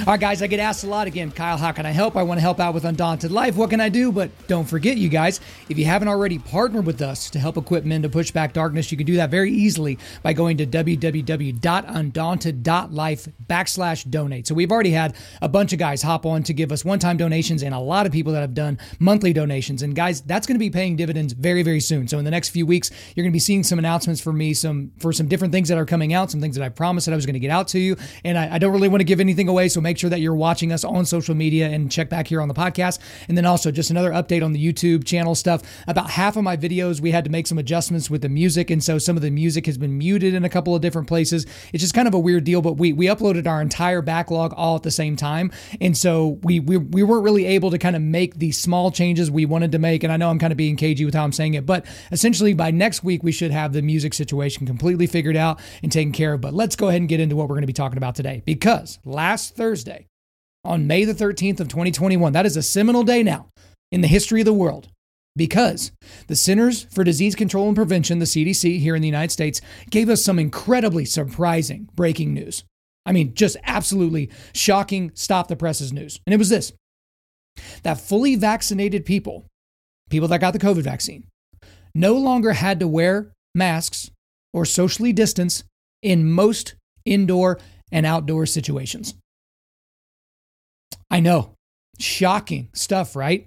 All right, guys, I get asked a lot again, Kyle, how can I help? I want to help out with Undaunted Life. What can I do? But don't forget, you guys, if you haven't already partnered with us to help equip men to push back darkness, you can do that very easily by going to www.undaunted.life backslash donate. So we've already had a bunch of guys hop on to give us one time donations and a lot of people that have done monthly donations. And guys, that's going to be paying dividends very, very soon. So in the next few weeks, you're going to be seeing some announcements for me, some for some different things that are coming out, some things that I promised that I was going to get out to you. And I, I don't really want to give anything away. So make sure that you're watching us on social media and check back here on the podcast. And then also just another update on the YouTube channel stuff. About half of my videos, we had to make some adjustments with the music. And so some of the music has been muted in a couple of different places. It's just kind of a weird deal, but we, we uploaded our entire backlog all at the same time. And so we, we, we weren't really able to kind of make the small changes we wanted to make. And I know I'm kind of being cagey with how I'm saying it, but essentially by next week, we should have the music situation completely figured out and taken care of. But let's go ahead and get into what we're going to be talking about today because last Thursday, on May the 13th of 2021. That is a seminal day now in the history of the world because the Centers for Disease Control and Prevention, the CDC here in the United States, gave us some incredibly surprising breaking news. I mean, just absolutely shocking, stop the presses news. And it was this that fully vaccinated people, people that got the COVID vaccine, no longer had to wear masks or socially distance in most indoor and outdoor situations. I know. Shocking stuff, right?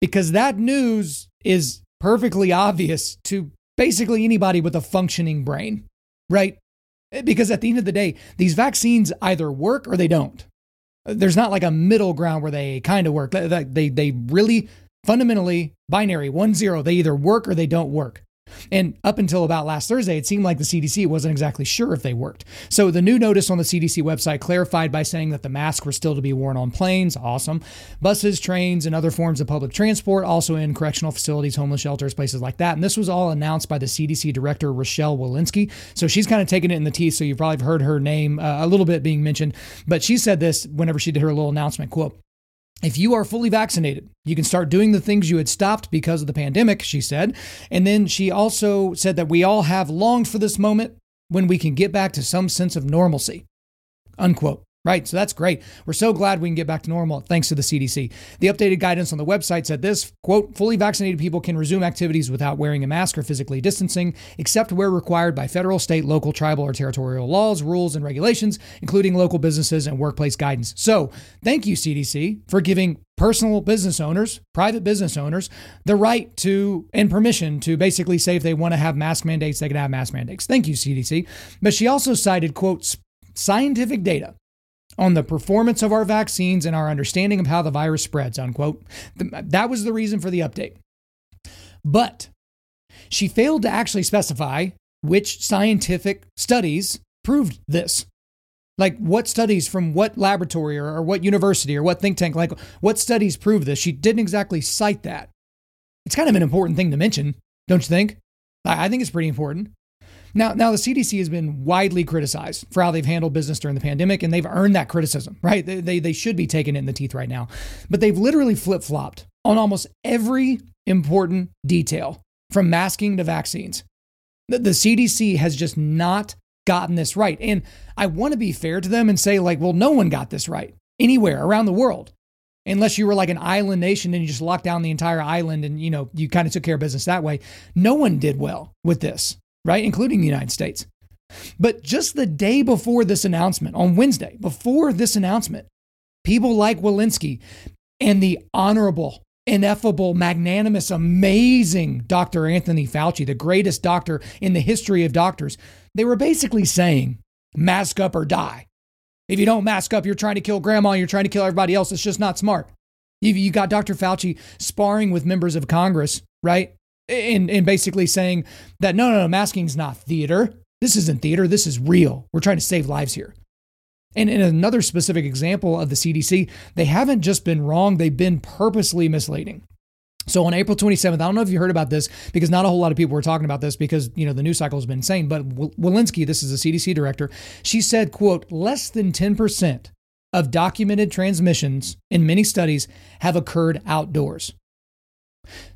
Because that news is perfectly obvious to basically anybody with a functioning brain, right? Because at the end of the day, these vaccines either work or they don't. There's not like a middle ground where they kind of work. They, they really fundamentally binary, one zero. They either work or they don't work. And up until about last Thursday, it seemed like the CDC wasn't exactly sure if they worked. So the new notice on the CDC website clarified by saying that the masks were still to be worn on planes, awesome, buses, trains, and other forms of public transport, also in correctional facilities, homeless shelters, places like that. And this was all announced by the CDC director, Rochelle Walensky. So she's kind of taken it in the teeth. So you've probably heard her name uh, a little bit being mentioned. But she said this whenever she did her little announcement quote, if you are fully vaccinated, you can start doing the things you had stopped because of the pandemic, she said. And then she also said that we all have longed for this moment when we can get back to some sense of normalcy. Unquote. Right. So that's great. We're so glad we can get back to normal thanks to the CDC. The updated guidance on the website said this quote, fully vaccinated people can resume activities without wearing a mask or physically distancing, except where required by federal, state, local, tribal, or territorial laws, rules, and regulations, including local businesses and workplace guidance. So thank you, CDC, for giving personal business owners, private business owners, the right to and permission to basically say if they want to have mask mandates, they can have mask mandates. Thank you, CDC. But she also cited, quote, scientific data on the performance of our vaccines and our understanding of how the virus spreads, unquote. That was the reason for the update. But she failed to actually specify which scientific studies proved this. Like what studies from what laboratory or, or what university or what think tank, like what studies prove this? She didn't exactly cite that. It's kind of an important thing to mention, don't you think? I think it's pretty important. Now, now the CDC has been widely criticized for how they've handled business during the pandemic, and they've earned that criticism, right? They, they, they should be taken in the teeth right now. But they've literally flip flopped on almost every important detail from masking to vaccines. The, the CDC has just not gotten this right. And I want to be fair to them and say, like, well, no one got this right anywhere around the world unless you were like an island nation and you just locked down the entire island and you know you kind of took care of business that way no one did well with this right? Including the United States. But just the day before this announcement, on Wednesday, before this announcement, people like Walensky and the honorable, ineffable, magnanimous, amazing Dr. Anthony Fauci, the greatest doctor in the history of doctors, they were basically saying, mask up or die. If you don't mask up, you're trying to kill grandma, you're trying to kill everybody else. It's just not smart. You got Dr. Fauci sparring with members of Congress, right? And, and basically saying that no, no, no, masking is not theater. This isn't theater. This is real. We're trying to save lives here. And in another specific example of the CDC, they haven't just been wrong, they've been purposely misleading. So on April 27th, I don't know if you heard about this because not a whole lot of people were talking about this because, you know, the news cycle has been insane, but Walensky, this is the CDC director, she said, quote, less than 10% of documented transmissions in many studies have occurred outdoors.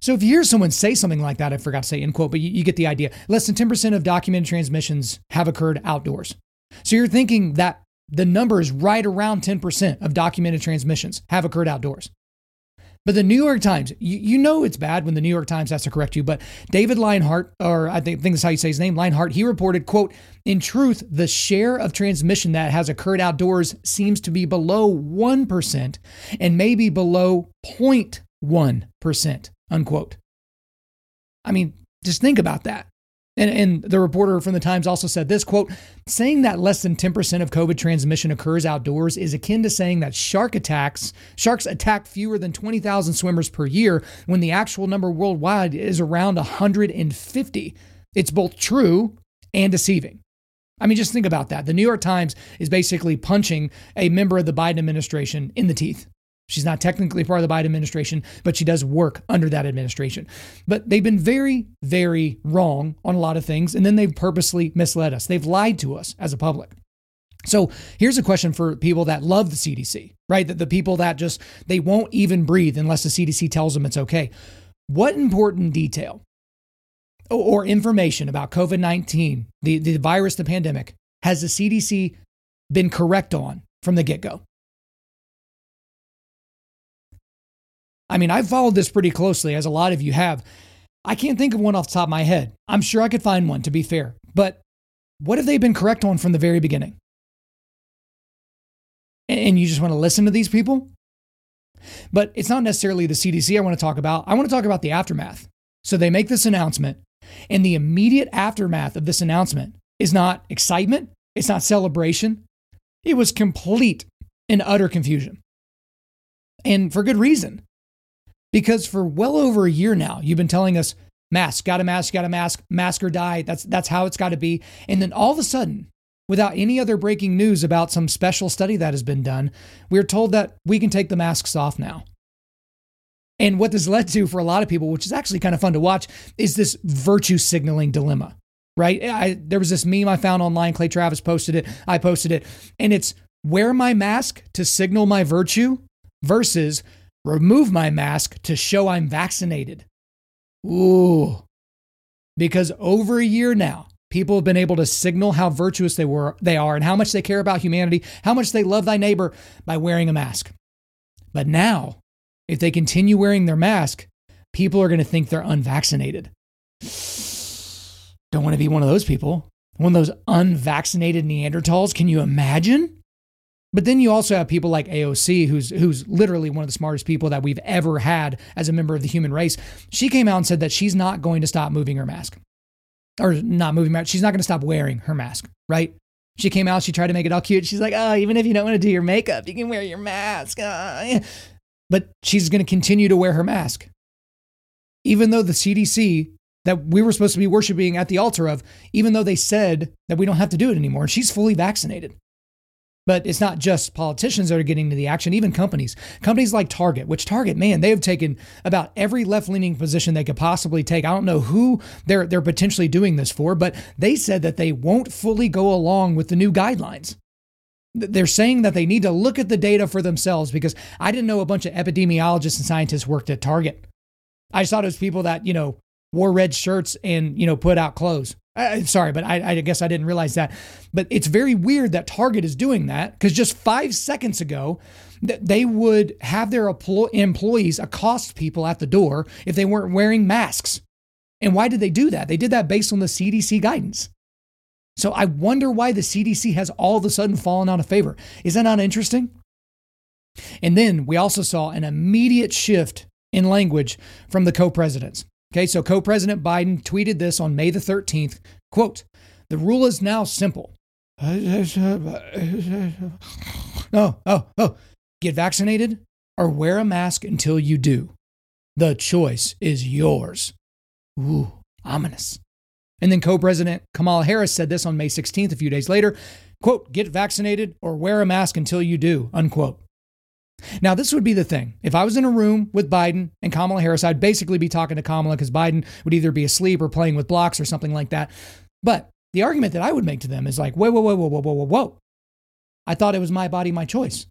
So if you hear someone say something like that, I forgot to say end quote, but you, you get the idea. Less than 10% of documented transmissions have occurred outdoors. So you're thinking that the number is right around 10% of documented transmissions have occurred outdoors. But the New York Times, you, you know it's bad when the New York Times has to correct you, but David Leinhart, or I think, think that's how you say his name, Leinhart, he reported, quote, in truth, the share of transmission that has occurred outdoors seems to be below 1% and maybe below 0.1%, unquote. I mean, just think about that. And, and the reporter from the Times also said this quote, saying that less than 10% of COVID transmission occurs outdoors is akin to saying that shark attacks, sharks attack fewer than 20,000 swimmers per year when the actual number worldwide is around 150. It's both true and deceiving. I mean, just think about that. The New York Times is basically punching a member of the Biden administration in the teeth. She's not technically part of the Biden administration, but she does work under that administration. But they've been very, very wrong on a lot of things, and then they've purposely misled us. They've lied to us as a public. So here's a question for people that love the CDC, right? That the people that just they won't even breathe unless the CDC tells them it's okay. What important detail or information about COVID 19, the, the virus, the pandemic, has the CDC been correct on from the get go? I mean, I've followed this pretty closely, as a lot of you have. I can't think of one off the top of my head. I'm sure I could find one, to be fair. But what have they been correct on from the very beginning? And you just want to listen to these people? But it's not necessarily the CDC I want to talk about. I want to talk about the aftermath. So they make this announcement, and the immediate aftermath of this announcement is not excitement, it's not celebration. It was complete and utter confusion. And for good reason. Because for well over a year now, you've been telling us mask, got a mask, got a mask, mask or die. That's that's how it's got to be. And then all of a sudden, without any other breaking news about some special study that has been done, we're told that we can take the masks off now. And what this led to for a lot of people, which is actually kind of fun to watch, is this virtue signaling dilemma, right? I, there was this meme I found online. Clay Travis posted it. I posted it. And it's wear my mask to signal my virtue versus remove my mask to show I'm vaccinated. Ooh. Because over a year now, people have been able to signal how virtuous they were they are and how much they care about humanity, how much they love thy neighbor by wearing a mask. But now, if they continue wearing their mask, people are going to think they're unvaccinated. Don't want to be one of those people. One of those unvaccinated Neanderthals. Can you imagine? But then you also have people like AOC, who's who's literally one of the smartest people that we've ever had as a member of the human race. She came out and said that she's not going to stop moving her mask, or not moving. mask. She's not going to stop wearing her mask. Right? She came out. She tried to make it all cute. She's like, oh, even if you don't want to do your makeup, you can wear your mask. Uh, but she's going to continue to wear her mask, even though the CDC that we were supposed to be worshiping at the altar of, even though they said that we don't have to do it anymore. She's fully vaccinated. But it's not just politicians that are getting into the action, even companies. Companies like Target, which Target, man, they have taken about every left-leaning position they could possibly take. I don't know who they're they're potentially doing this for, but they said that they won't fully go along with the new guidelines. They're saying that they need to look at the data for themselves because I didn't know a bunch of epidemiologists and scientists worked at Target. I just thought it was people that, you know, wore red shirts and, you know, put out clothes. I, sorry, but I, I guess I didn't realize that. But it's very weird that Target is doing that because just five seconds ago, they would have their employees accost people at the door if they weren't wearing masks. And why did they do that? They did that based on the CDC guidance. So I wonder why the CDC has all of a sudden fallen out of favor. Is that not interesting? And then we also saw an immediate shift in language from the co presidents. Okay, so co-president Biden tweeted this on May the 13th, quote, "The rule is now simple. Oh, oh, oh. Get vaccinated or wear a mask until you do. The choice is yours." Ooh, ominous. And then co-president Kamala Harris said this on May 16th, a few days later, quote, "Get vaccinated or wear a mask until you do." Unquote. Now, this would be the thing. If I was in a room with Biden and Kamala Harris, I'd basically be talking to Kamala because Biden would either be asleep or playing with blocks or something like that. But the argument that I would make to them is like, whoa, whoa, whoa, whoa, whoa, whoa, whoa. I thought it was my body, my choice.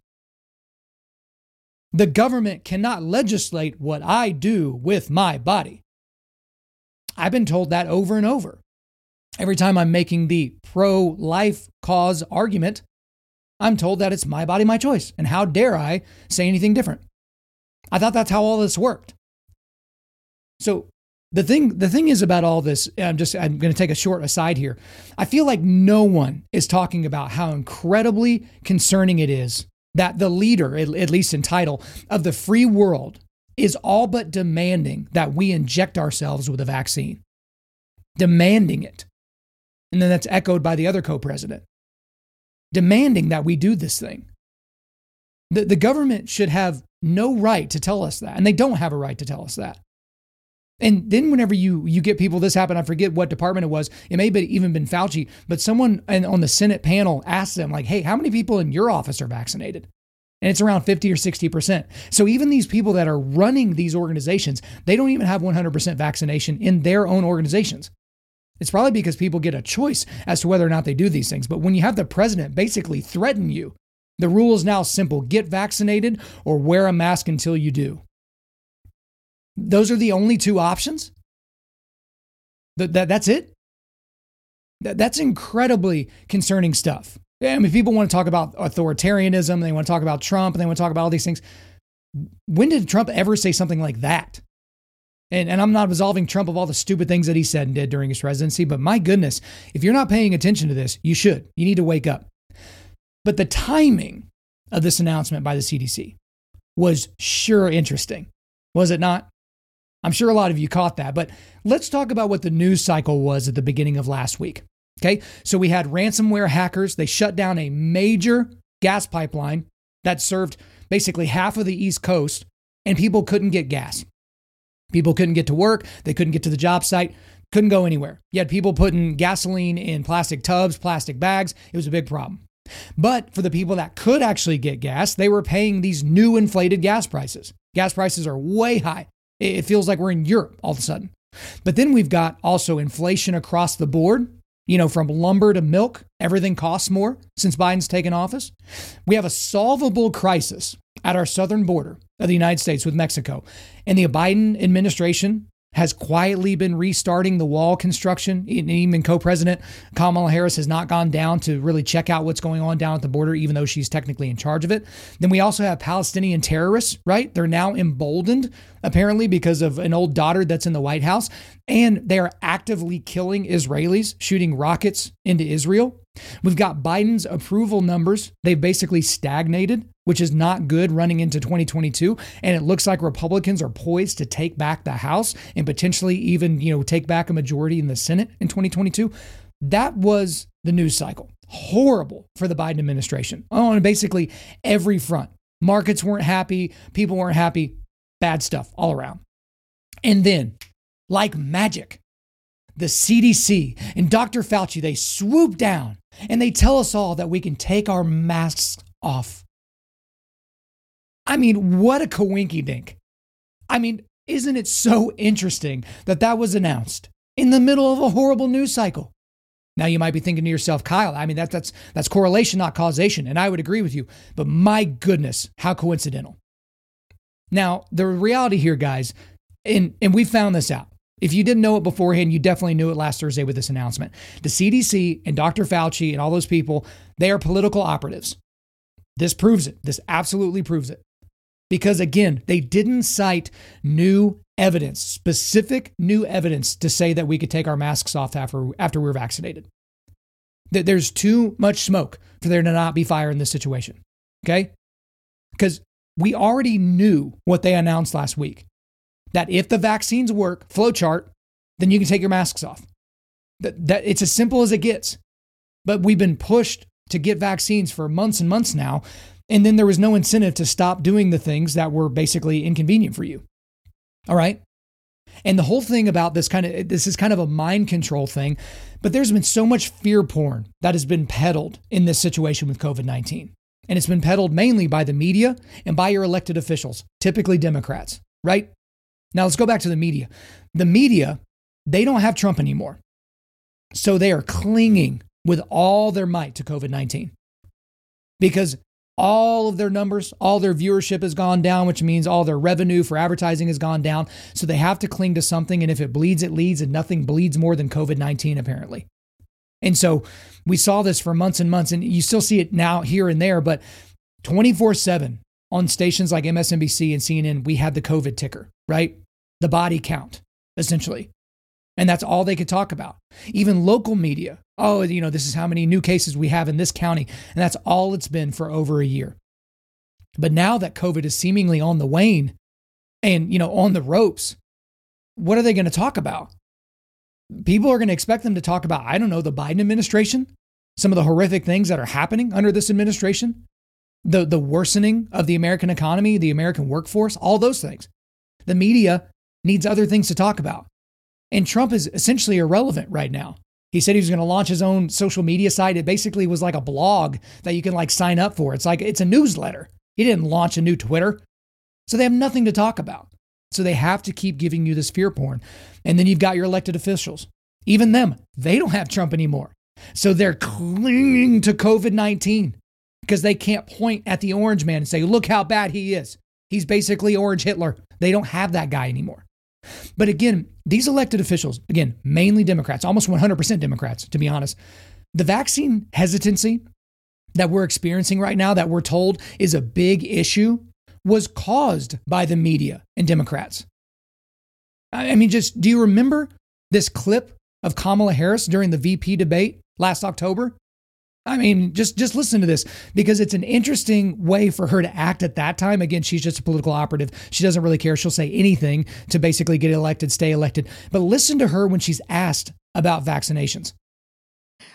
The government cannot legislate what I do with my body. I've been told that over and over. Every time I'm making the pro life cause argument, I'm told that it's my body, my choice. And how dare I say anything different? I thought that's how all this worked. So the thing, the thing is about all this, I'm just, I'm going to take a short aside here. I feel like no one is talking about how incredibly concerning it is that the leader, at least in title, of the free world is all but demanding that we inject ourselves with a vaccine, demanding it. And then that's echoed by the other co president, demanding that we do this thing. The, the government should have no right to tell us that, and they don't have a right to tell us that. And then whenever you you get people this happened, I forget what department it was. It may have even been Fauci, but someone on the Senate panel asked them like, "Hey, how many people in your office are vaccinated?" And it's around 50 or 60%. So even these people that are running these organizations, they don't even have 100% vaccination in their own organizations. It's probably because people get a choice as to whether or not they do these things. But when you have the president basically threaten you, the rule is now simple get vaccinated or wear a mask until you do. Those are the only two options. That, that, that's it. That, that's incredibly concerning stuff. I mean, people want to talk about authoritarianism, they want to talk about Trump, and they want to talk about all these things. When did Trump ever say something like that? And, and I'm not absolving Trump of all the stupid things that he said and did during his presidency, but my goodness, if you're not paying attention to this, you should. You need to wake up. But the timing of this announcement by the CDC was sure interesting, was it not? I'm sure a lot of you caught that, but let's talk about what the news cycle was at the beginning of last week. Okay, so we had ransomware hackers. They shut down a major gas pipeline that served basically half of the East Coast, and people couldn't get gas. People couldn't get to work, they couldn't get to the job site, couldn't go anywhere. You had people putting gasoline in plastic tubs, plastic bags. It was a big problem. But for the people that could actually get gas, they were paying these new inflated gas prices. Gas prices are way high. It feels like we're in Europe all of a sudden. But then we've got also inflation across the board. You know, from lumber to milk, everything costs more since Biden's taken office. We have a solvable crisis at our southern border of the United States with Mexico. And the Biden administration has quietly been restarting the wall construction. Even co president Kamala Harris has not gone down to really check out what's going on down at the border, even though she's technically in charge of it. Then we also have Palestinian terrorists, right? They're now emboldened, apparently, because of an old daughter that's in the White House. And they are actively killing Israelis, shooting rockets into Israel. We've got Biden's approval numbers. They've basically stagnated, which is not good running into 2022. And it looks like Republicans are poised to take back the House and potentially even, you know, take back a majority in the Senate in 2022. That was the news cycle. Horrible for the Biden administration on basically every front. Markets weren't happy, people weren't happy, bad stuff all around. And then, like magic, the CDC and Dr. Fauci, they swoop down and they tell us all that we can take our masks off. I mean, what a coinky dink. I mean, isn't it so interesting that that was announced in the middle of a horrible news cycle? Now you might be thinking to yourself, Kyle, I mean that, that's that's correlation, not causation, and I would agree with you. But my goodness, how coincidental. Now, the reality here, guys, and, and we found this out. If you didn't know it beforehand, you definitely knew it last Thursday with this announcement. The CDC and Dr. Fauci and all those people, they are political operatives. This proves it. This absolutely proves it. Because again, they didn't cite new evidence, specific new evidence to say that we could take our masks off after, after we we're vaccinated. That there's too much smoke for there to not be fire in this situation. Okay? Because we already knew what they announced last week that if the vaccines work, flowchart, then you can take your masks off. That, that it's as simple as it gets. But we've been pushed to get vaccines for months and months now, and then there was no incentive to stop doing the things that were basically inconvenient for you. All right? And the whole thing about this kind of this is kind of a mind control thing, but there's been so much fear porn that has been peddled in this situation with COVID-19. And it's been peddled mainly by the media and by your elected officials, typically Democrats, right? Now let's go back to the media. The media, they don't have Trump anymore. So they are clinging with all their might to COVID 19 because all of their numbers, all their viewership has gone down, which means all their revenue for advertising has gone down. So they have to cling to something. And if it bleeds, it leads, and nothing bleeds more than COVID 19, apparently. And so we saw this for months and months, and you still see it now here and there, but 24 7 on stations like MSNBC and CNN, we had the COVID ticker, right? The body count, essentially. And that's all they could talk about. Even local media, oh, you know, this is how many new cases we have in this county. And that's all it's been for over a year. But now that COVID is seemingly on the wane and, you know, on the ropes, what are they going to talk about? People are going to expect them to talk about, I don't know, the Biden administration, some of the horrific things that are happening under this administration, the, the worsening of the American economy, the American workforce, all those things. The media needs other things to talk about. And Trump is essentially irrelevant right now. He said he was going to launch his own social media site. It basically was like a blog that you can like sign up for. It's like it's a newsletter. He didn't launch a new Twitter. So they have nothing to talk about. So they have to keep giving you this fear porn. And then you've got your elected officials. Even them, they don't have Trump anymore. So they're clinging to COVID 19 because they can't point at the orange man and say, look how bad he is. He's basically Orange Hitler. They don't have that guy anymore. But again, these elected officials, again, mainly Democrats, almost 100% Democrats, to be honest, the vaccine hesitancy that we're experiencing right now, that we're told is a big issue, was caused by the media and Democrats. I mean, just do you remember this clip of Kamala Harris during the VP debate last October? I mean, just just listen to this because it's an interesting way for her to act at that time. Again, she's just a political operative. She doesn't really care. She'll say anything to basically get elected, stay elected. But listen to her when she's asked about vaccinations.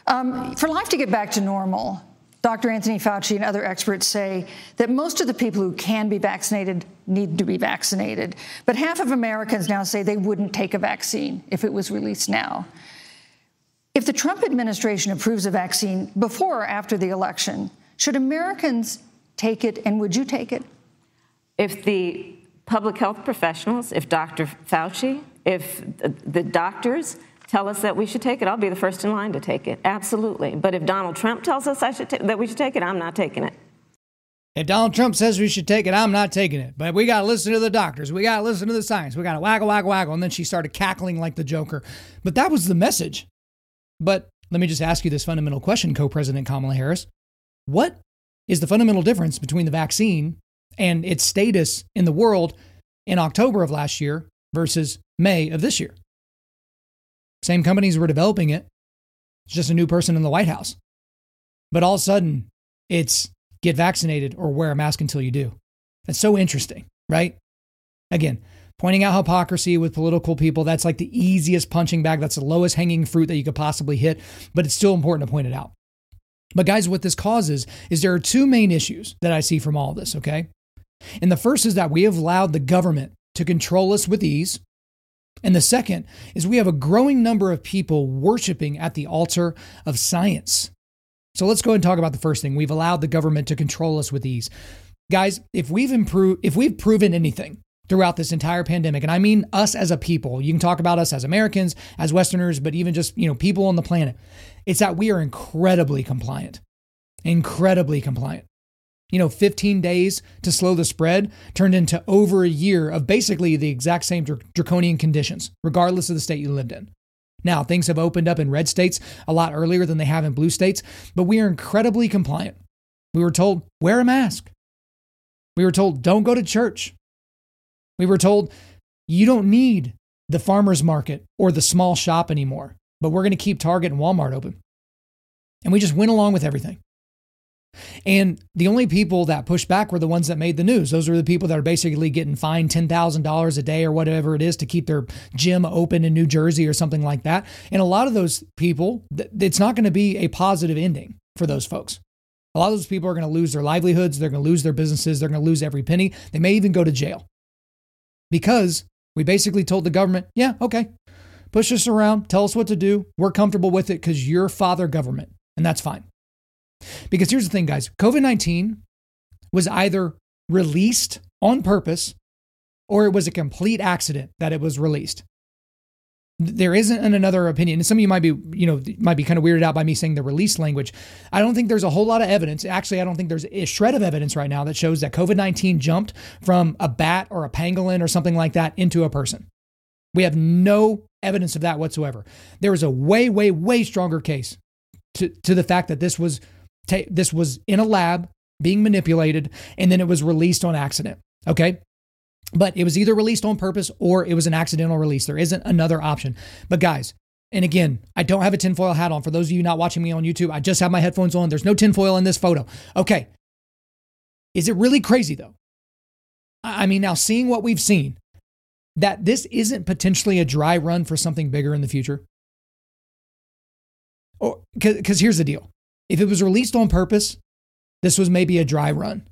Um, for life to get back to normal, Dr. Anthony Fauci and other experts say that most of the people who can be vaccinated need to be vaccinated. But half of Americans now say they wouldn't take a vaccine if it was released now. If the Trump administration approves a vaccine before or after the election, should Americans take it and would you take it? If the public health professionals, if Dr. Fauci, if the doctors tell us that we should take it, I'll be the first in line to take it. Absolutely. But if Donald Trump tells us that we should take it, I'm not taking it. If Donald Trump says we should take it, I'm not taking it. But we got to listen to the doctors. We got to listen to the science. We got to waggle, waggle, waggle. And then she started cackling like the Joker. But that was the message. But let me just ask you this fundamental question, Co President Kamala Harris. What is the fundamental difference between the vaccine and its status in the world in October of last year versus May of this year? Same companies were developing it. It's just a new person in the White House. But all of a sudden, it's get vaccinated or wear a mask until you do. That's so interesting, right? Again, pointing out hypocrisy with political people. That's like the easiest punching bag. That's the lowest hanging fruit that you could possibly hit, but it's still important to point it out. But guys, what this causes is there are two main issues that I see from all this, okay? And the first is that we have allowed the government to control us with ease. And the second is we have a growing number of people worshiping at the altar of science. So let's go and talk about the first thing. We've allowed the government to control us with ease. Guys, if we've improved if we've proven anything, throughout this entire pandemic. And i mean us as a people. You can talk about us as americans as westerners but even just you know people on the planet. It's that we are incredibly compliant. Incredibly compliant. You know 15 days to slow the spread turned into over a year of basically the exact same draconian conditions regardless of the state you lived in. Now things have opened up in red states a lot earlier than they have in blue states but we are incredibly compliant. We were told wear a mask. We were told don't go to church we were told you don't need the farmer's market or the small shop anymore, but we're going to keep Target and Walmart open. And we just went along with everything. And the only people that pushed back were the ones that made the news. Those are the people that are basically getting fined $10,000 a day or whatever it is to keep their gym open in New Jersey or something like that. And a lot of those people, it's not going to be a positive ending for those folks. A lot of those people are going to lose their livelihoods. They're going to lose their businesses. They're going to lose every penny. They may even go to jail because we basically told the government, yeah, okay, push us around, tell us what to do. We're comfortable with it because you're father government, and that's fine. Because here's the thing, guys COVID 19 was either released on purpose or it was a complete accident that it was released. There isn't another opinion. And some of you might be, you know, might be kind of weirded out by me saying the release language. I don't think there's a whole lot of evidence. Actually, I don't think there's a shred of evidence right now that shows that COVID 19 jumped from a bat or a pangolin or something like that into a person. We have no evidence of that whatsoever. There is a way, way, way stronger case to, to the fact that this was ta- this was in a lab being manipulated and then it was released on accident. Okay. But it was either released on purpose or it was an accidental release. There isn't another option. But guys, and again, I don't have a tinfoil hat on. For those of you not watching me on YouTube, I just have my headphones on. There's no tinfoil in this photo. Okay. Is it really crazy though? I mean, now seeing what we've seen, that this isn't potentially a dry run for something bigger in the future? Or because here's the deal: if it was released on purpose, this was maybe a dry run,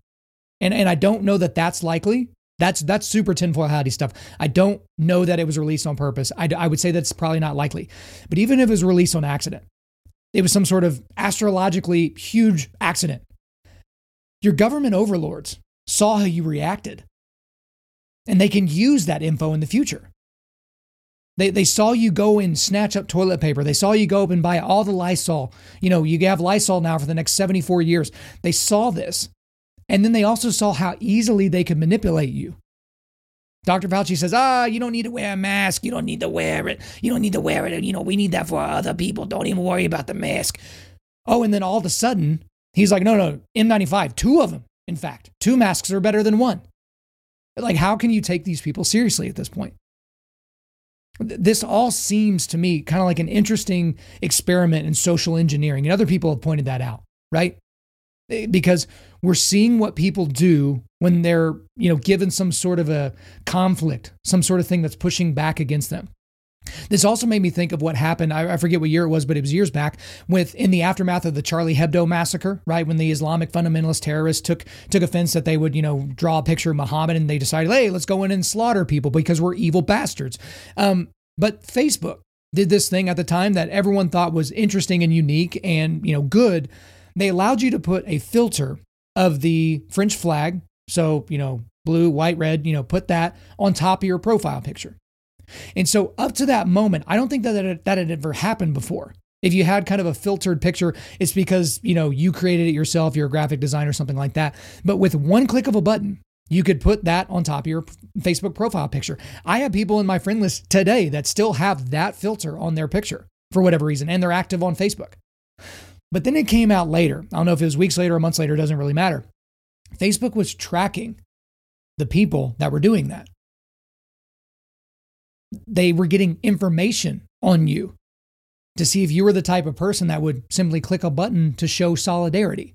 and and I don't know that that's likely. That's that's super tinfoil hatty stuff. I don't know that it was released on purpose. I, I would say that's probably not likely. But even if it was released on accident, it was some sort of astrologically huge accident. Your government overlords saw how you reacted and they can use that info in the future. They, they saw you go and snatch up toilet paper. They saw you go up and buy all the Lysol. You know, you have Lysol now for the next 74 years. They saw this. And then they also saw how easily they could manipulate you. Dr. Fauci says, ah, you don't need to wear a mask. You don't need to wear it. You don't need to wear it. You know, we need that for other people. Don't even worry about the mask. Oh, and then all of a sudden, he's like, no, no, N95, two of them, in fact. Two masks are better than one. Like, how can you take these people seriously at this point? This all seems to me kind of like an interesting experiment in social engineering. And other people have pointed that out, right? Eh, because we're seeing what people do when they're, you know, given some sort of a conflict, some sort of thing that's pushing back against them. This also made me think of what happened. I, forget what year it was, but it was years back with in the aftermath of the Charlie Hebdo massacre, right? When the Islamic fundamentalist terrorists took took offense that they would, you know, draw a picture of Muhammad and they decided, hey, let's go in and slaughter people because we're evil bastards. Um, but Facebook did this thing at the time that everyone thought was interesting and unique and you know good. They allowed you to put a filter of the French flag, so you know blue, white, red, you know, put that on top of your profile picture. And so up to that moment, I don't think that it, that had ever happened before. If you had kind of a filtered picture, it's because, you know, you created it yourself, you're a graphic designer or something like that. But with one click of a button, you could put that on top of your Facebook profile picture. I have people in my friend list today that still have that filter on their picture for whatever reason, and they're active on Facebook. But then it came out later. I don't know if it was weeks later or months later, it doesn't really matter. Facebook was tracking the people that were doing that they were getting information on you to see if you were the type of person that would simply click a button to show solidarity.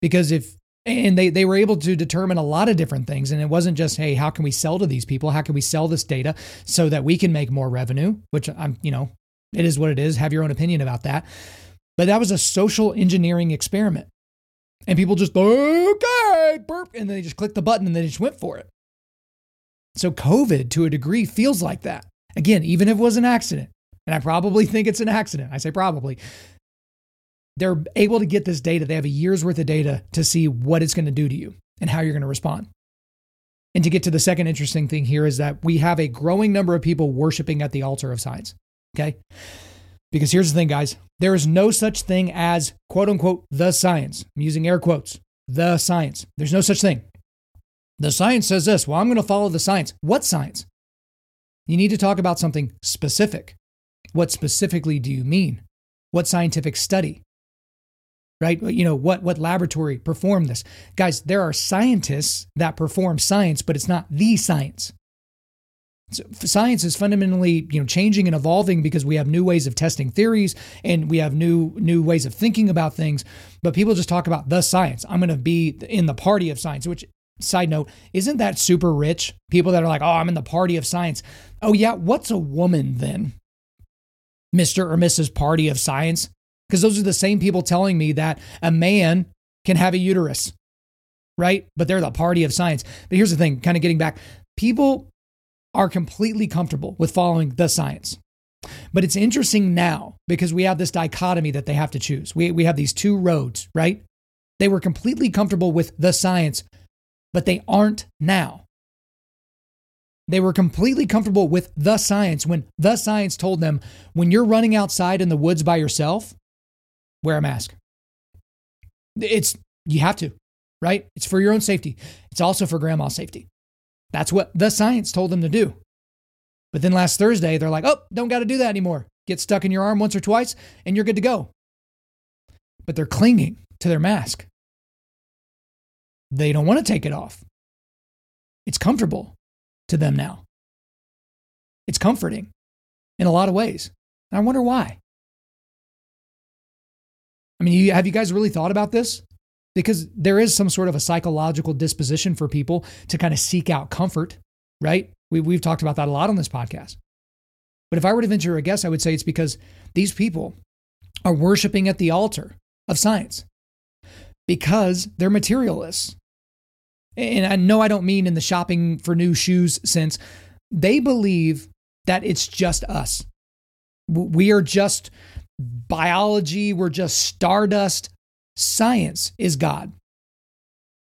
Because if, and they, they were able to determine a lot of different things. And it wasn't just, hey, how can we sell to these people? How can we sell this data so that we can make more revenue? Which I'm, you know, it is what it is. Have your own opinion about that. But that was a social engineering experiment. And people just, okay, burp. And then they just clicked the button and they just went for it. So COVID, to a degree, feels like that. Again, even if it was an accident, and I probably think it's an accident, I say probably, they're able to get this data. They have a year's worth of data to see what it's going to do to you and how you're going to respond. And to get to the second interesting thing here is that we have a growing number of people worshiping at the altar of science. Okay. Because here's the thing, guys there is no such thing as quote unquote the science. I'm using air quotes, the science. There's no such thing. The science says this. Well, I'm going to follow the science. What science? You need to talk about something specific. What specifically do you mean? What scientific study? Right? You know, what what laboratory performed this? Guys, there are scientists that perform science, but it's not the science. So science is fundamentally, you know, changing and evolving because we have new ways of testing theories and we have new new ways of thinking about things. But people just talk about the science. I'm going to be in the party of science, which Side note, isn't that super rich? People that are like, oh, I'm in the party of science. Oh, yeah, what's a woman then? Mr. or Mrs. Party of Science? Because those are the same people telling me that a man can have a uterus, right? But they're the party of science. But here's the thing kind of getting back people are completely comfortable with following the science. But it's interesting now because we have this dichotomy that they have to choose. We, we have these two roads, right? They were completely comfortable with the science but they aren't now. They were completely comfortable with the science when the science told them when you're running outside in the woods by yourself, wear a mask. It's, you have to, right? It's for your own safety. It's also for grandma's safety. That's what the science told them to do. But then last Thursday, they're like, oh, don't got to do that anymore. Get stuck in your arm once or twice and you're good to go. But they're clinging to their mask. They don't want to take it off. It's comfortable to them now. It's comforting in a lot of ways. And I wonder why. I mean, have you guys really thought about this? Because there is some sort of a psychological disposition for people to kind of seek out comfort, right? We, we've talked about that a lot on this podcast. But if I were to venture a guess, I would say it's because these people are worshiping at the altar of science because they're materialists. And I know I don't mean in the shopping for new shoes sense. They believe that it's just us. We are just biology, we're just stardust. Science is God.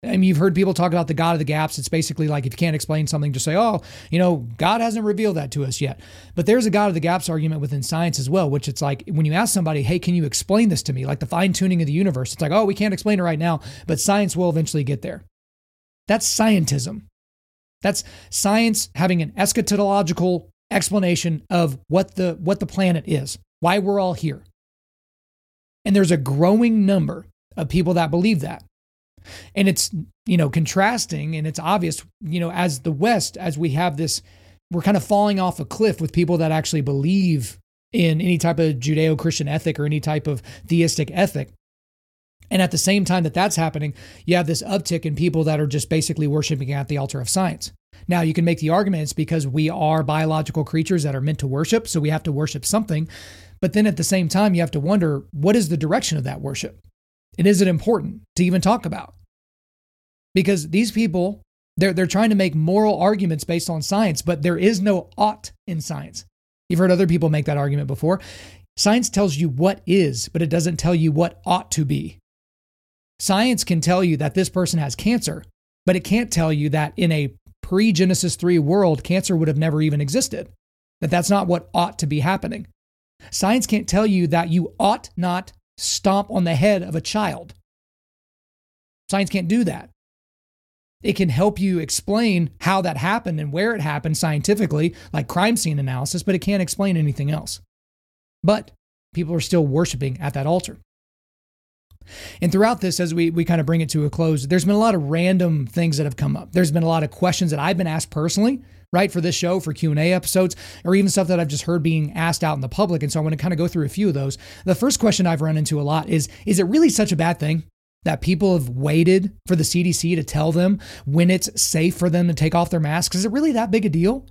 I mean, you've heard people talk about the God of the gaps. It's basically like if you can't explain something, just say, oh, you know, God hasn't revealed that to us yet. But there's a God of the gaps argument within science as well, which it's like when you ask somebody, hey, can you explain this to me? Like the fine tuning of the universe. It's like, oh, we can't explain it right now, but science will eventually get there. That's scientism. That's science having an eschatological explanation of what the, what the planet is, why we're all here. And there's a growing number of people that believe that. And it's, you know, contrasting and it's obvious, you know, as the West, as we have this, we're kind of falling off a cliff with people that actually believe in any type of Judeo Christian ethic or any type of theistic ethic. And at the same time that that's happening, you have this uptick in people that are just basically worshiping at the altar of science. Now, you can make the argument it's because we are biological creatures that are meant to worship, so we have to worship something. But then at the same time, you have to wonder what is the direction of that worship? And is it important to even talk about? Because these people, they're, they're trying to make moral arguments based on science, but there is no ought in science. You've heard other people make that argument before. Science tells you what is, but it doesn't tell you what ought to be. Science can tell you that this person has cancer, but it can't tell you that in a pre Genesis 3 world, cancer would have never even existed, that that's not what ought to be happening. Science can't tell you that you ought not stomp on the head of a child. Science can't do that. It can help you explain how that happened and where it happened scientifically, like crime scene analysis, but it can't explain anything else. But people are still worshiping at that altar. And throughout this, as we, we kind of bring it to a close, there's been a lot of random things that have come up. There's been a lot of questions that I've been asked personally, right, for this show, for Q&A episodes, or even stuff that I've just heard being asked out in the public. And so I want to kind of go through a few of those. The first question I've run into a lot is, is it really such a bad thing that people have waited for the CDC to tell them when it's safe for them to take off their masks? Is it really that big a deal?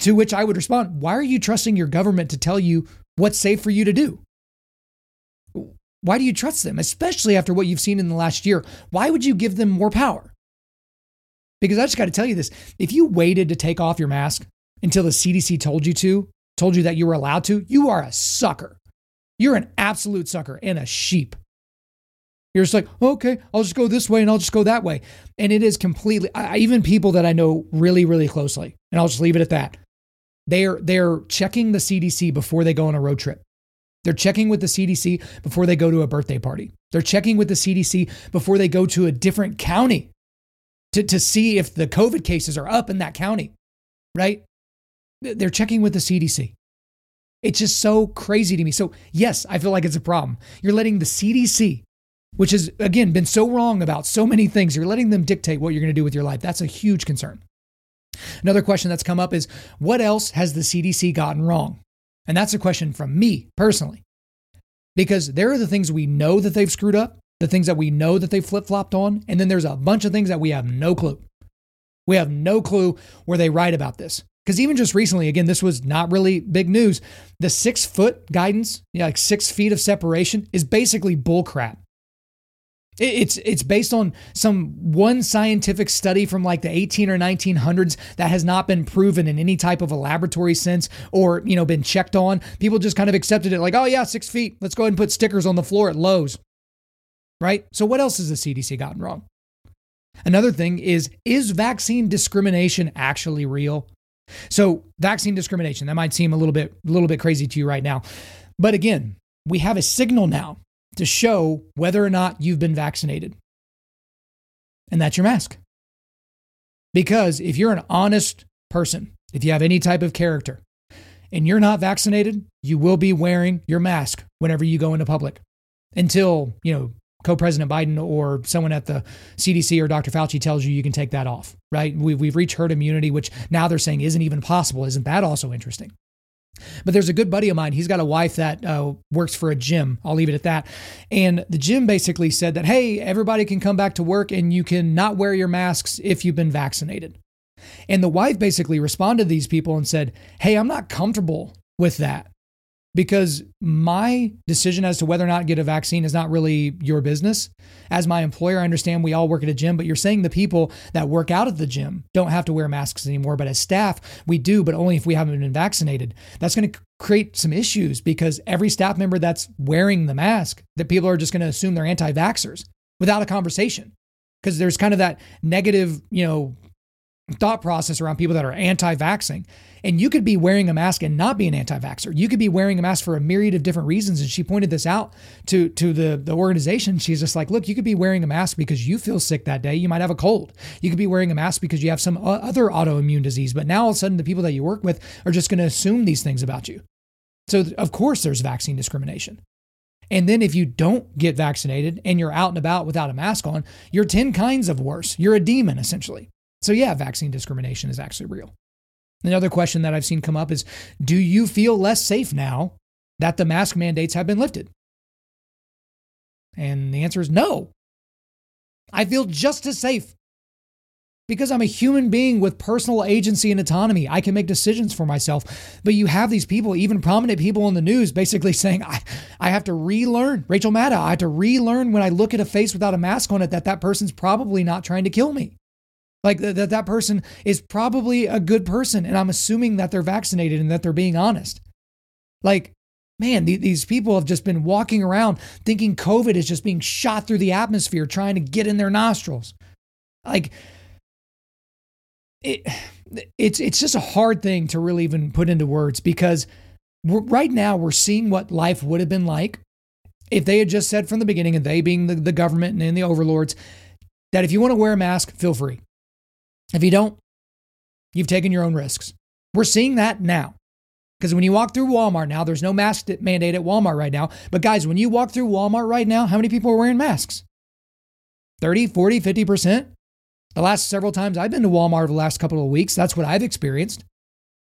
To which I would respond, why are you trusting your government to tell you what's safe for you to do? Why do you trust them, especially after what you've seen in the last year? Why would you give them more power? Because I just got to tell you this if you waited to take off your mask until the CDC told you to, told you that you were allowed to, you are a sucker. You're an absolute sucker and a sheep. You're just like, okay, I'll just go this way and I'll just go that way. And it is completely, I, even people that I know really, really closely, and I'll just leave it at that. They're, they're checking the CDC before they go on a road trip. They're checking with the CDC before they go to a birthday party. They're checking with the CDC before they go to a different county to, to see if the COVID cases are up in that county, right? They're checking with the CDC. It's just so crazy to me. So, yes, I feel like it's a problem. You're letting the CDC which has, again, been so wrong about so many things. You're letting them dictate what you're going to do with your life. That's a huge concern. Another question that's come up is what else has the CDC gotten wrong? And that's a question from me personally. Because there are the things we know that they've screwed up, the things that we know that they flip flopped on, and then there's a bunch of things that we have no clue. We have no clue where they write about this. Because even just recently, again, this was not really big news. The six foot guidance, yeah, like six feet of separation, is basically bullcrap. It's it's based on some one scientific study from like the 18 or 1900s that has not been proven in any type of a laboratory sense or you know been checked on. People just kind of accepted it like, oh yeah, six feet. Let's go ahead and put stickers on the floor at Lowe's. Right. So what else has the CDC gotten wrong? Another thing is is vaccine discrimination actually real? So, vaccine discrimination, that might seem a little bit a little bit crazy to you right now. But again, we have a signal now to show whether or not you've been vaccinated. And that's your mask. Because if you're an honest person, if you have any type of character, and you're not vaccinated, you will be wearing your mask whenever you go into public until, you know, co-president Biden or someone at the CDC or Dr. Fauci tells you you can take that off, right? We've, we've reached herd immunity, which now they're saying isn't even possible. Isn't that also interesting? But there's a good buddy of mine. He's got a wife that uh, works for a gym. I'll leave it at that. And the gym basically said that, hey, everybody can come back to work and you can not wear your masks if you've been vaccinated. And the wife basically responded to these people and said, hey, I'm not comfortable with that because my decision as to whether or not get a vaccine is not really your business. As my employer, I understand we all work at a gym, but you're saying the people that work out at the gym don't have to wear masks anymore. But as staff, we do, but only if we haven't been vaccinated. That's going to create some issues because every staff member that's wearing the mask, that people are just going to assume they're anti vaxxers without a conversation. Because there's kind of that negative, you know, thought process around people that are anti vaxxing. And you could be wearing a mask and not be an anti-vaxxer. You could be wearing a mask for a myriad of different reasons. And she pointed this out to, to the, the organization. She's just like, look, you could be wearing a mask because you feel sick that day. You might have a cold. You could be wearing a mask because you have some uh, other autoimmune disease. But now all of a sudden, the people that you work with are just going to assume these things about you. So, of course, there's vaccine discrimination. And then if you don't get vaccinated and you're out and about without a mask on, you're 10 kinds of worse. You're a demon, essentially. So, yeah, vaccine discrimination is actually real. Another question that I've seen come up is Do you feel less safe now that the mask mandates have been lifted? And the answer is no. I feel just as safe because I'm a human being with personal agency and autonomy. I can make decisions for myself. But you have these people, even prominent people in the news, basically saying, I, I have to relearn. Rachel Maddow, I have to relearn when I look at a face without a mask on it that that person's probably not trying to kill me. Like that that person is probably a good person and I'm assuming that they're vaccinated and that they're being honest. Like man, these people have just been walking around thinking COVID is just being shot through the atmosphere trying to get in their nostrils. Like it it's it's just a hard thing to really even put into words because right now we're seeing what life would have been like if they had just said from the beginning, and they being the, the government and the overlords, that if you want to wear a mask, feel free. If you don't, you've taken your own risks. We're seeing that now. Because when you walk through Walmart now, there's no mask mandate at Walmart right now. But guys, when you walk through Walmart right now, how many people are wearing masks? 30, 40, 50%? The last several times I've been to Walmart over the last couple of weeks, that's what I've experienced.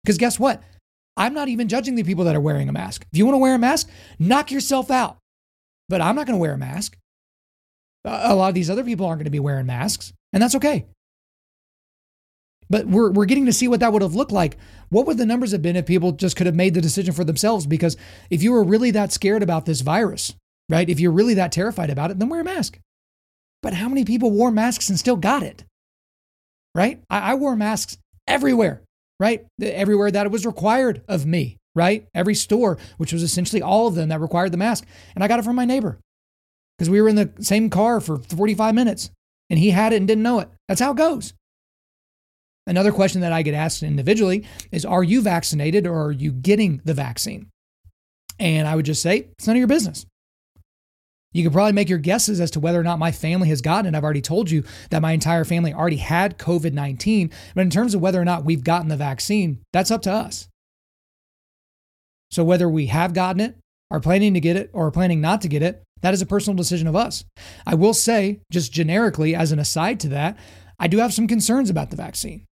Because guess what? I'm not even judging the people that are wearing a mask. If you want to wear a mask, knock yourself out. But I'm not going to wear a mask. A lot of these other people aren't going to be wearing masks, and that's okay. But we're, we're getting to see what that would have looked like. What would the numbers have been if people just could have made the decision for themselves? Because if you were really that scared about this virus, right? If you're really that terrified about it, then wear a mask. But how many people wore masks and still got it? Right? I, I wore masks everywhere, right? Everywhere that it was required of me, right? Every store, which was essentially all of them that required the mask. And I got it from my neighbor because we were in the same car for 45 minutes and he had it and didn't know it. That's how it goes. Another question that I get asked individually is Are you vaccinated or are you getting the vaccine? And I would just say, It's none of your business. You could probably make your guesses as to whether or not my family has gotten it. I've already told you that my entire family already had COVID 19. But in terms of whether or not we've gotten the vaccine, that's up to us. So whether we have gotten it, are planning to get it, or are planning not to get it, that is a personal decision of us. I will say, just generically, as an aside to that, I do have some concerns about the vaccine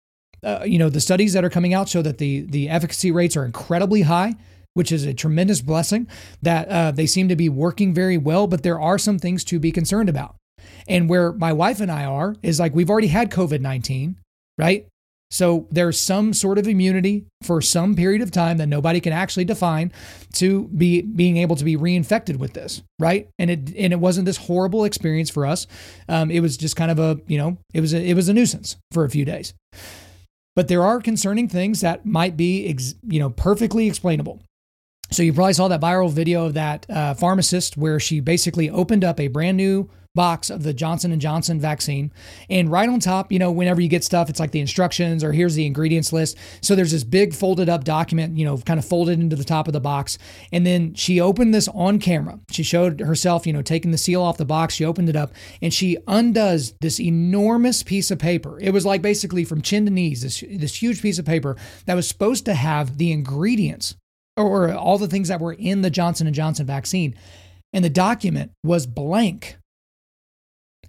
uh, you know, the studies that are coming out show that the the efficacy rates are incredibly high, which is a tremendous blessing. That uh, they seem to be working very well, but there are some things to be concerned about. And where my wife and I are is like we've already had COVID nineteen, right? So there's some sort of immunity for some period of time that nobody can actually define to be being able to be reinfected with this, right? And it and it wasn't this horrible experience for us. Um, it was just kind of a you know it was a, it was a nuisance for a few days. But there are concerning things that might be, ex, you know, perfectly explainable. So you probably saw that viral video of that uh, pharmacist where she basically opened up a brand new box of the Johnson and Johnson vaccine, and right on top, you know, whenever you get stuff, it's like the instructions or here's the ingredients list. So there's this big folded up document, you know, kind of folded into the top of the box, and then she opened this on camera. She showed herself, you know, taking the seal off the box. She opened it up and she undoes this enormous piece of paper. It was like basically from chin to knees, this this huge piece of paper that was supposed to have the ingredients or all the things that were in the Johnson and Johnson vaccine. And the document was blank.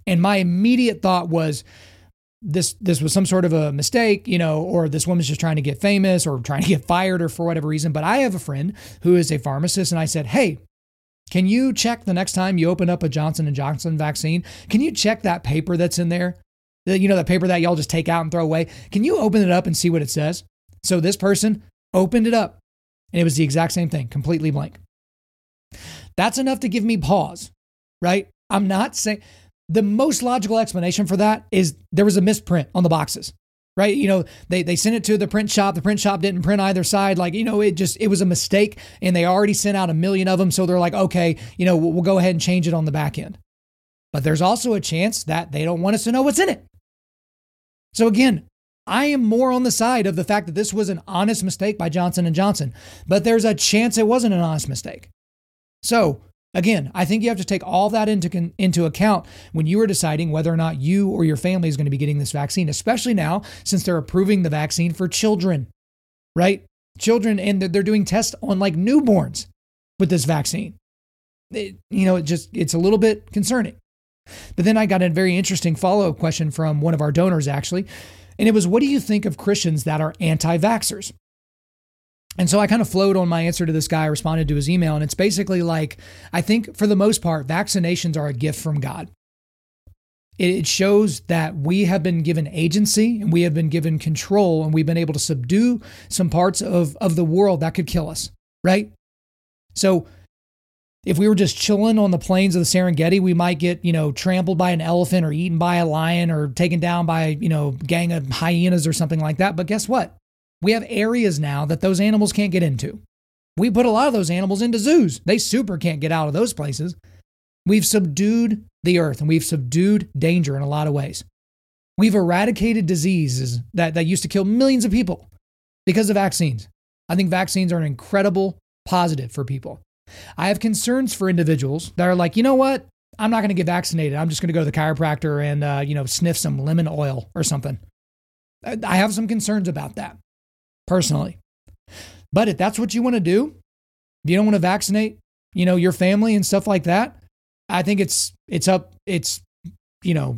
And my immediate thought was this this was some sort of a mistake, you know, or this woman's just trying to get famous or trying to get fired or for whatever reason. But I have a friend who is a pharmacist and I said, "Hey, can you check the next time you open up a Johnson and Johnson vaccine? Can you check that paper that's in there? The, You know, that paper that y'all just take out and throw away? Can you open it up and see what it says?" So this person opened it up and it was the exact same thing, completely blank. That's enough to give me pause, right? I'm not saying the most logical explanation for that is there was a misprint on the boxes, right? You know, they, they sent it to the print shop. The print shop didn't print either side. Like, you know, it just, it was a mistake and they already sent out a million of them. So they're like, okay, you know, we'll, we'll go ahead and change it on the back end. But there's also a chance that they don't want us to know what's in it. So again, I am more on the side of the fact that this was an honest mistake by Johnson and Johnson, but there's a chance it wasn't an honest mistake. So, again, I think you have to take all that into into account when you are deciding whether or not you or your family is going to be getting this vaccine, especially now since they're approving the vaccine for children. Right? Children and they're doing tests on like newborns with this vaccine. It, you know, it just it's a little bit concerning. But then I got a very interesting follow-up question from one of our donors actually and it was, What do you think of Christians that are anti vaxxers? And so I kind of flowed on my answer to this guy, I responded to his email, and it's basically like I think for the most part, vaccinations are a gift from God. It shows that we have been given agency and we have been given control and we've been able to subdue some parts of, of the world that could kill us, right? So if we were just chilling on the plains of the Serengeti, we might get, you know, trampled by an elephant or eaten by a lion or taken down by, you know, gang of hyenas or something like that. But guess what? We have areas now that those animals can't get into. We put a lot of those animals into zoos. They super can't get out of those places. We've subdued the earth and we've subdued danger in a lot of ways. We've eradicated diseases that, that used to kill millions of people because of vaccines. I think vaccines are an incredible positive for people. I have concerns for individuals that are like, you know what? I'm not going to get vaccinated. I'm just going to go to the chiropractor and, uh, you know, sniff some lemon oil or something. I have some concerns about that personally. But if that's what you want to do, if you don't want to vaccinate, you know, your family and stuff like that, I think it's, it's up, it's, you know,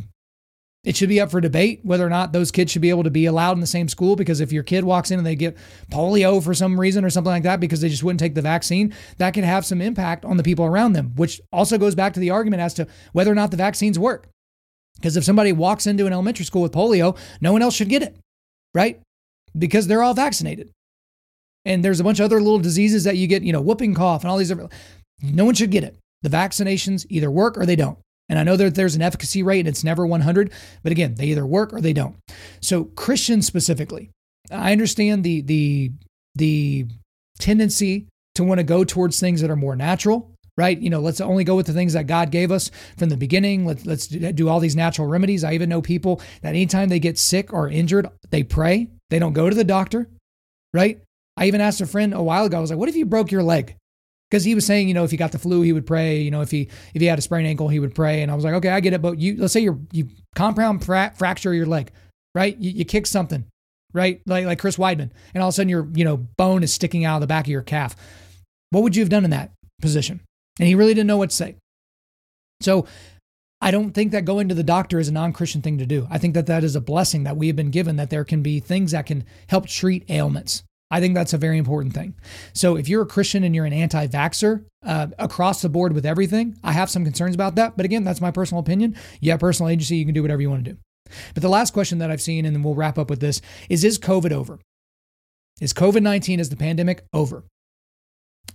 it should be up for debate whether or not those kids should be able to be allowed in the same school because if your kid walks in and they get polio for some reason or something like that because they just wouldn't take the vaccine, that can have some impact on the people around them, which also goes back to the argument as to whether or not the vaccines work. Because if somebody walks into an elementary school with polio, no one else should get it, right? Because they're all vaccinated. And there's a bunch of other little diseases that you get, you know, whooping cough and all these different. No one should get it. The vaccinations either work or they don't. And I know that there's an efficacy rate and it's never 100, but again, they either work or they don't. So Christians specifically, I understand the the the tendency to want to go towards things that are more natural, right? You know, let's only go with the things that God gave us from the beginning. Let's let's do all these natural remedies. I even know people that anytime they get sick or injured, they pray. They don't go to the doctor, right? I even asked a friend a while ago. I was like, "What if you broke your leg?" because he was saying, you know, if he got the flu, he would pray. You know, if he if he had a sprained ankle, he would pray. And I was like, okay, I get it. But you, let's say you you compound fra- fracture your leg, right? You, you kick something, right? Like like Chris Weidman, and all of a sudden your you know bone is sticking out of the back of your calf. What would you have done in that position? And he really didn't know what to say. So I don't think that going to the doctor is a non Christian thing to do. I think that that is a blessing that we have been given, that there can be things that can help treat ailments. I think that's a very important thing. So if you're a Christian and you're an anti vaxxer uh, across the board with everything, I have some concerns about that. But again, that's my personal opinion. You have personal agency, you can do whatever you want to do. But the last question that I've seen, and then we'll wrap up with this, is Is COVID over? Is COVID 19, is the pandemic over?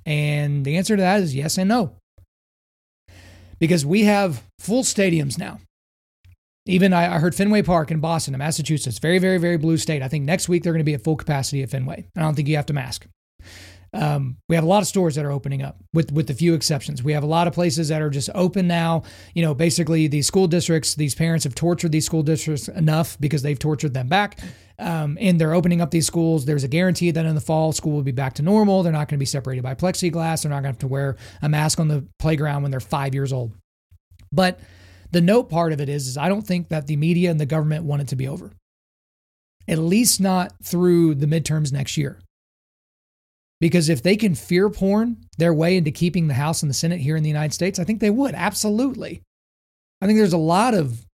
And the answer to that is yes and no. Because we have full stadiums now. Even I, heard Fenway Park in Boston, in Massachusetts, very, very, very blue state. I think next week they're going to be at full capacity at Fenway. I don't think you have to mask. Um, we have a lot of stores that are opening up, with with a few exceptions. We have a lot of places that are just open now. You know, basically these school districts, these parents have tortured these school districts enough because they've tortured them back, um, and they're opening up these schools. There's a guarantee that in the fall school will be back to normal. They're not going to be separated by plexiglass. They're not going to have to wear a mask on the playground when they're five years old. But the note part of it is, is I don't think that the media and the government want it to be over. At least not through the midterms next year. Because if they can fear porn their way into keeping the House and the Senate here in the United States, I think they would. Absolutely. I think there's a lot of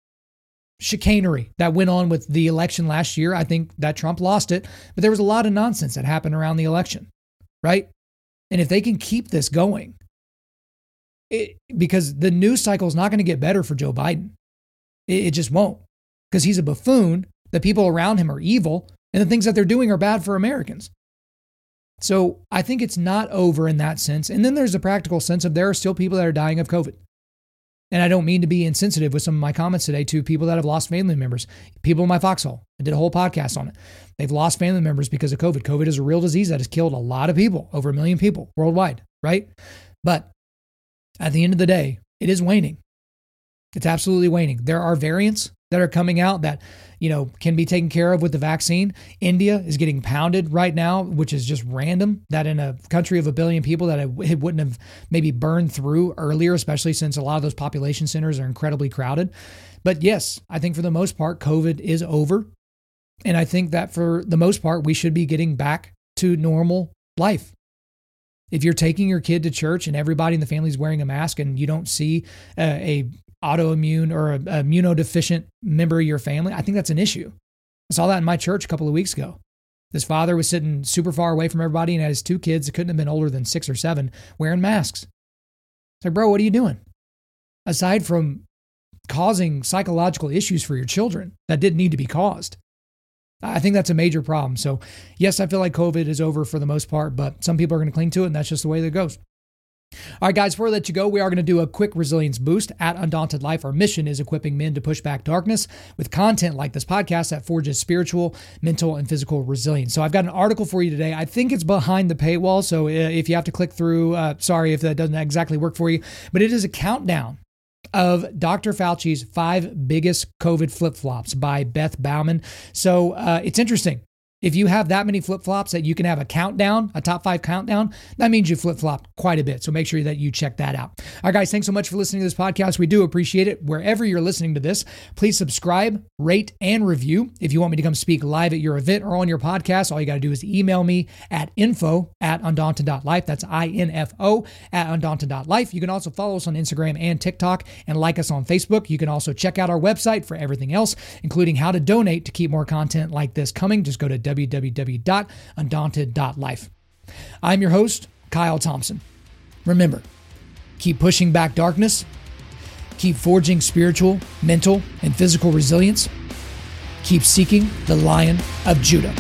chicanery that went on with the election last year. I think that Trump lost it, but there was a lot of nonsense that happened around the election, right? And if they can keep this going, it, because the news cycle is not going to get better for Joe Biden. It, it just won't because he's a buffoon. The people around him are evil, and the things that they're doing are bad for Americans. So I think it's not over in that sense. And then there's a practical sense of there are still people that are dying of COVID. And I don't mean to be insensitive with some of my comments today to people that have lost family members, people in my foxhole. I did a whole podcast on it. They've lost family members because of COVID. COVID is a real disease that has killed a lot of people, over a million people worldwide, right? But at the end of the day, it is waning. It's absolutely waning. There are variants that are coming out that you know can be taken care of with the vaccine. India is getting pounded right now, which is just random. That in a country of a billion people, that it wouldn't have maybe burned through earlier, especially since a lot of those population centers are incredibly crowded. But yes, I think for the most part, COVID is over, and I think that for the most part, we should be getting back to normal life. If you're taking your kid to church and everybody in the family is wearing a mask and you don't see uh, a, a autoimmune or a, a immunodeficient member of your family, I think that's an issue. I saw that in my church a couple of weeks ago. This father was sitting super far away from everybody and had his two kids that couldn't have been older than six or seven wearing masks. It's like, bro, what are you doing? Aside from causing psychological issues for your children that didn't need to be caused. I think that's a major problem. So, yes, I feel like COVID is over for the most part, but some people are going to cling to it, and that's just the way that it goes. All right, guys, before I let you go, we are going to do a quick resilience boost at Undaunted Life. Our mission is equipping men to push back darkness with content like this podcast that forges spiritual, mental, and physical resilience. So I've got an article for you today. I think it's behind the paywall. So uh, if you have to click through, uh, sorry if that doesn't exactly work for you, but it is a countdown of Dr. Fauci's five biggest COVID flip flops by Beth Baumann. So uh, it's interesting. If you have that many flip flops that you can have a countdown, a top five countdown, that means you flip flop quite a bit. So make sure that you check that out. All right, guys, thanks so much for listening to this podcast. We do appreciate it. Wherever you're listening to this, please subscribe, rate, and review. If you want me to come speak live at your event or on your podcast, all you got to do is email me at info at undaunted.life. That's I N F O at undaunted.life. You can also follow us on Instagram and TikTok and like us on Facebook. You can also check out our website for everything else, including how to donate to keep more content like this coming. Just go to www.undaunted.life. I'm your host, Kyle Thompson. Remember, keep pushing back darkness, keep forging spiritual, mental, and physical resilience, keep seeking the Lion of Judah.